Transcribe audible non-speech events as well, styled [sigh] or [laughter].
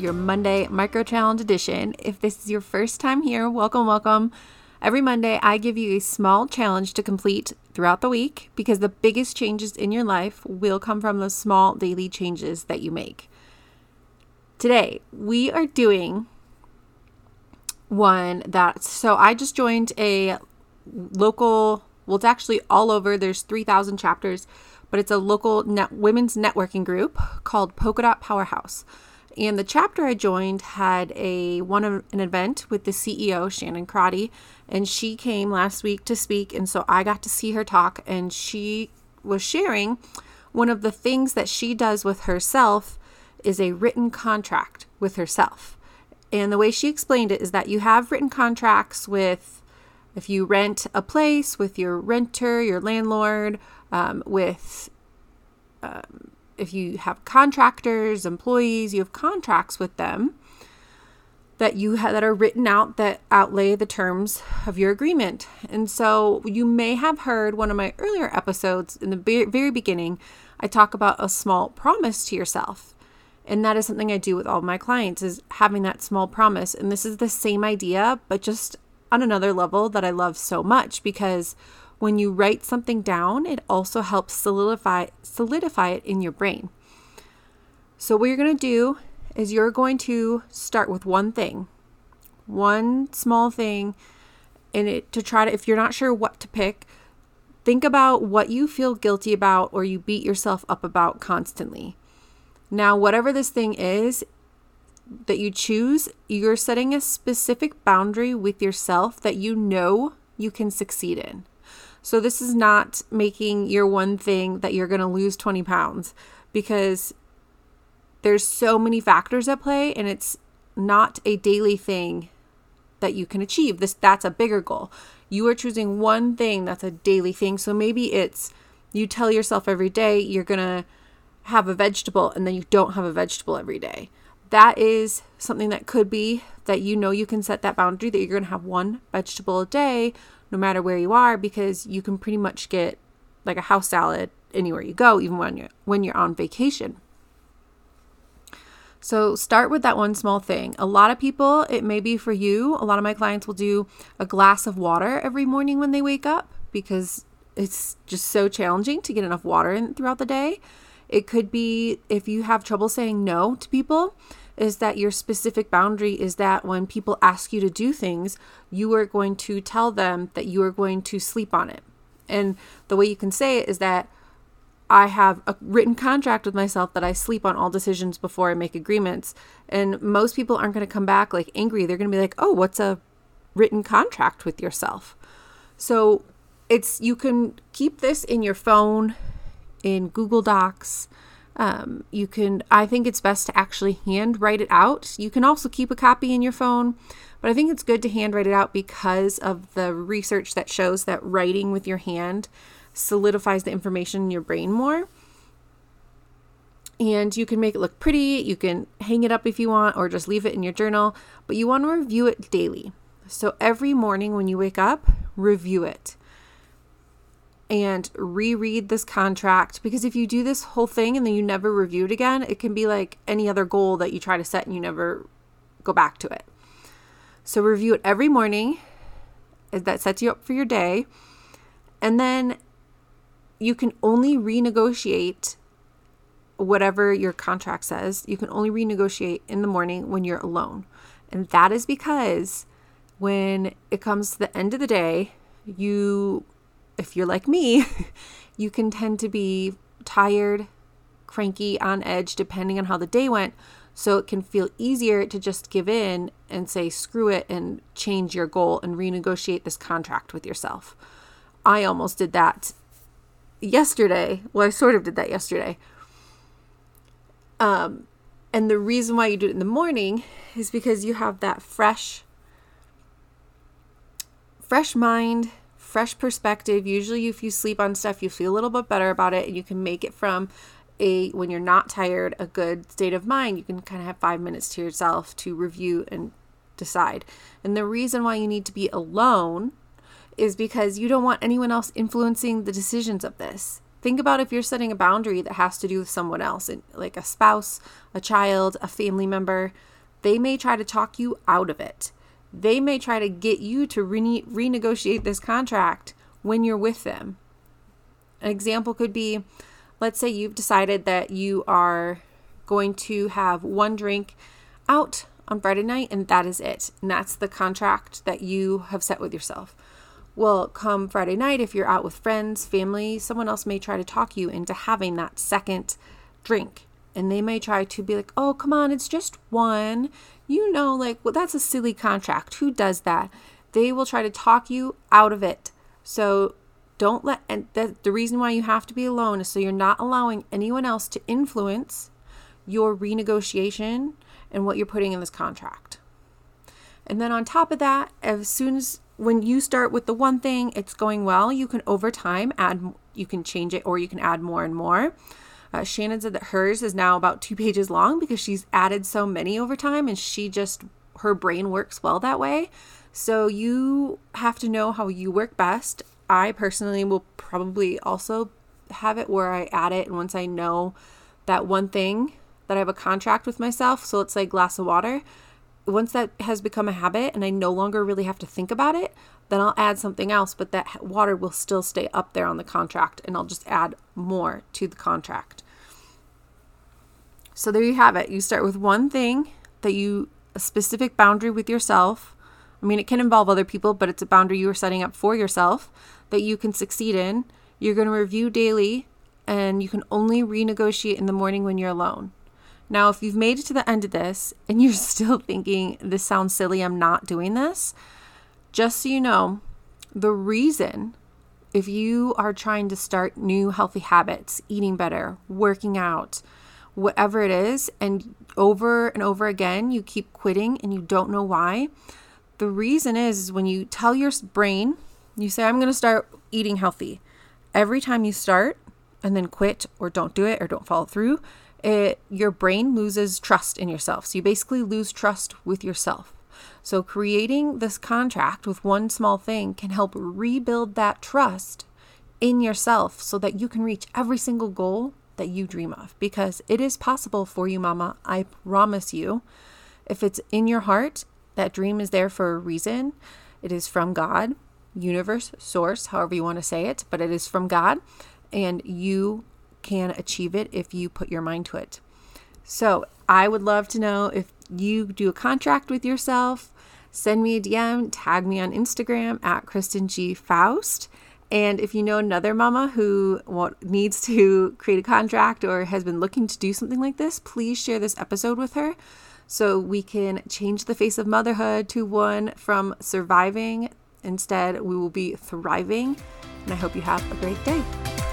your Monday micro challenge edition. If this is your first time here, welcome, welcome. Every Monday, I give you a small challenge to complete throughout the week because the biggest changes in your life will come from those small daily changes that you make. Today, we are doing one that, so I just joined a local, well, it's actually all over, there's 3,000 chapters, but it's a local net, women's networking group called Polka Dot Powerhouse. And the chapter I joined had a one of an event with the CEO Shannon Crotty, and she came last week to speak, and so I got to see her talk, and she was sharing one of the things that she does with herself is a written contract with herself. And the way she explained it is that you have written contracts with if you rent a place with your renter, your landlord, um, with um, if you have contractors, employees, you have contracts with them that you have that are written out that outlay the terms of your agreement. And so you may have heard one of my earlier episodes in the very beginning, I talk about a small promise to yourself. And that is something I do with all my clients is having that small promise. And this is the same idea, but just on another level that I love so much because when you write something down, it also helps solidify solidify it in your brain. So what you're going to do is you're going to start with one thing. One small thing and it to try to if you're not sure what to pick, think about what you feel guilty about or you beat yourself up about constantly. Now, whatever this thing is that you choose, you're setting a specific boundary with yourself that you know you can succeed in. So this is not making your one thing that you're going to lose 20 pounds because there's so many factors at play and it's not a daily thing that you can achieve. This that's a bigger goal. You are choosing one thing that's a daily thing. So maybe it's you tell yourself every day you're going to have a vegetable and then you don't have a vegetable every day. That is something that could be that you know you can set that boundary that you're going to have one vegetable a day no matter where you are because you can pretty much get like a house salad anywhere you go even when you're when you're on vacation. So start with that one small thing. A lot of people, it may be for you. A lot of my clients will do a glass of water every morning when they wake up because it's just so challenging to get enough water in throughout the day. It could be if you have trouble saying no to people, is that your specific boundary is that when people ask you to do things, you are going to tell them that you are going to sleep on it. And the way you can say it is that I have a written contract with myself that I sleep on all decisions before I make agreements. And most people aren't going to come back like angry. They're going to be like, oh, what's a written contract with yourself? So it's, you can keep this in your phone, in Google Docs, um, you can, I think it's best to actually hand write it out. You can also keep a copy in your phone, but I think it's good to hand write it out because of the research that shows that writing with your hand solidifies the information in your brain more. And you can make it look pretty. You can hang it up if you want, or just leave it in your journal, but you want to review it daily. So every morning when you wake up, review it and reread this contract because if you do this whole thing and then you never review it again, it can be like any other goal that you try to set and you never go back to it. So review it every morning. That sets you up for your day. And then you can only renegotiate whatever your contract says. You can only renegotiate in the morning when you're alone. And that is because when it comes to the end of the day, you if you're like me, [laughs] you can tend to be tired, cranky, on edge, depending on how the day went. So it can feel easier to just give in and say, screw it, and change your goal and renegotiate this contract with yourself. I almost did that yesterday. Well, I sort of did that yesterday. Um, And the reason why you do it in the morning is because you have that fresh fresh mind, fresh perspective. Usually if you sleep on stuff, you feel a little bit better about it and you can make it from a when you're not tired, a good state of mind. You can kind of have 5 minutes to yourself to review and decide. And the reason why you need to be alone is because you don't want anyone else influencing the decisions of this. Think about if you're setting a boundary that has to do with someone else, like a spouse, a child, a family member. They may try to talk you out of it. They may try to get you to rene- renegotiate this contract when you're with them. An example could be let's say you've decided that you are going to have one drink out on Friday night and that is it. And that's the contract that you have set with yourself. Well, come Friday night, if you're out with friends, family, someone else may try to talk you into having that second drink. And they may try to be like, oh, come on, it's just one. You know, like, well, that's a silly contract. Who does that? They will try to talk you out of it. So don't let, and the, the reason why you have to be alone is so you're not allowing anyone else to influence your renegotiation and what you're putting in this contract. And then on top of that, as soon as when you start with the one thing, it's going well, you can over time add, you can change it or you can add more and more. Uh, Shannon said that hers is now about two pages long because she's added so many over time and she just, her brain works well that way. So you have to know how you work best. I personally will probably also have it where I add it, and once I know that one thing that I have a contract with myself, so let's say glass of water, once that has become a habit and I no longer really have to think about it, then I'll add something else, but that water will still stay up there on the contract and I'll just add more to the contract. So there you have it. You start with one thing that you, a specific boundary with yourself. I mean, it can involve other people, but it's a boundary you are setting up for yourself that you can succeed in. You're going to review daily and you can only renegotiate in the morning when you're alone. Now, if you've made it to the end of this and [laughs] you're still thinking, this sounds silly, I'm not doing this, just so you know, the reason if you are trying to start new healthy habits, eating better, working out, whatever it is, and over and over again you keep quitting and you don't know why, the reason is, is when you tell your brain, you say, I'm going to start eating healthy. Every time you start and then quit or don't do it or don't follow through, it your brain loses trust in yourself. So you basically lose trust with yourself. So creating this contract with one small thing can help rebuild that trust in yourself so that you can reach every single goal that you dream of because it is possible for you mama. I promise you. If it's in your heart, that dream is there for a reason. It is from God, universe, source, however you want to say it, but it is from God and you can achieve it if you put your mind to it. So I would love to know if you do a contract with yourself. Send me a DM, tag me on Instagram at Kristen G. Faust. And if you know another mama who needs to [laughs] create a contract or has been looking to do something like this, please share this episode with her so we can change the face of motherhood to one from surviving. Instead, we will be thriving. And I hope you have a great day.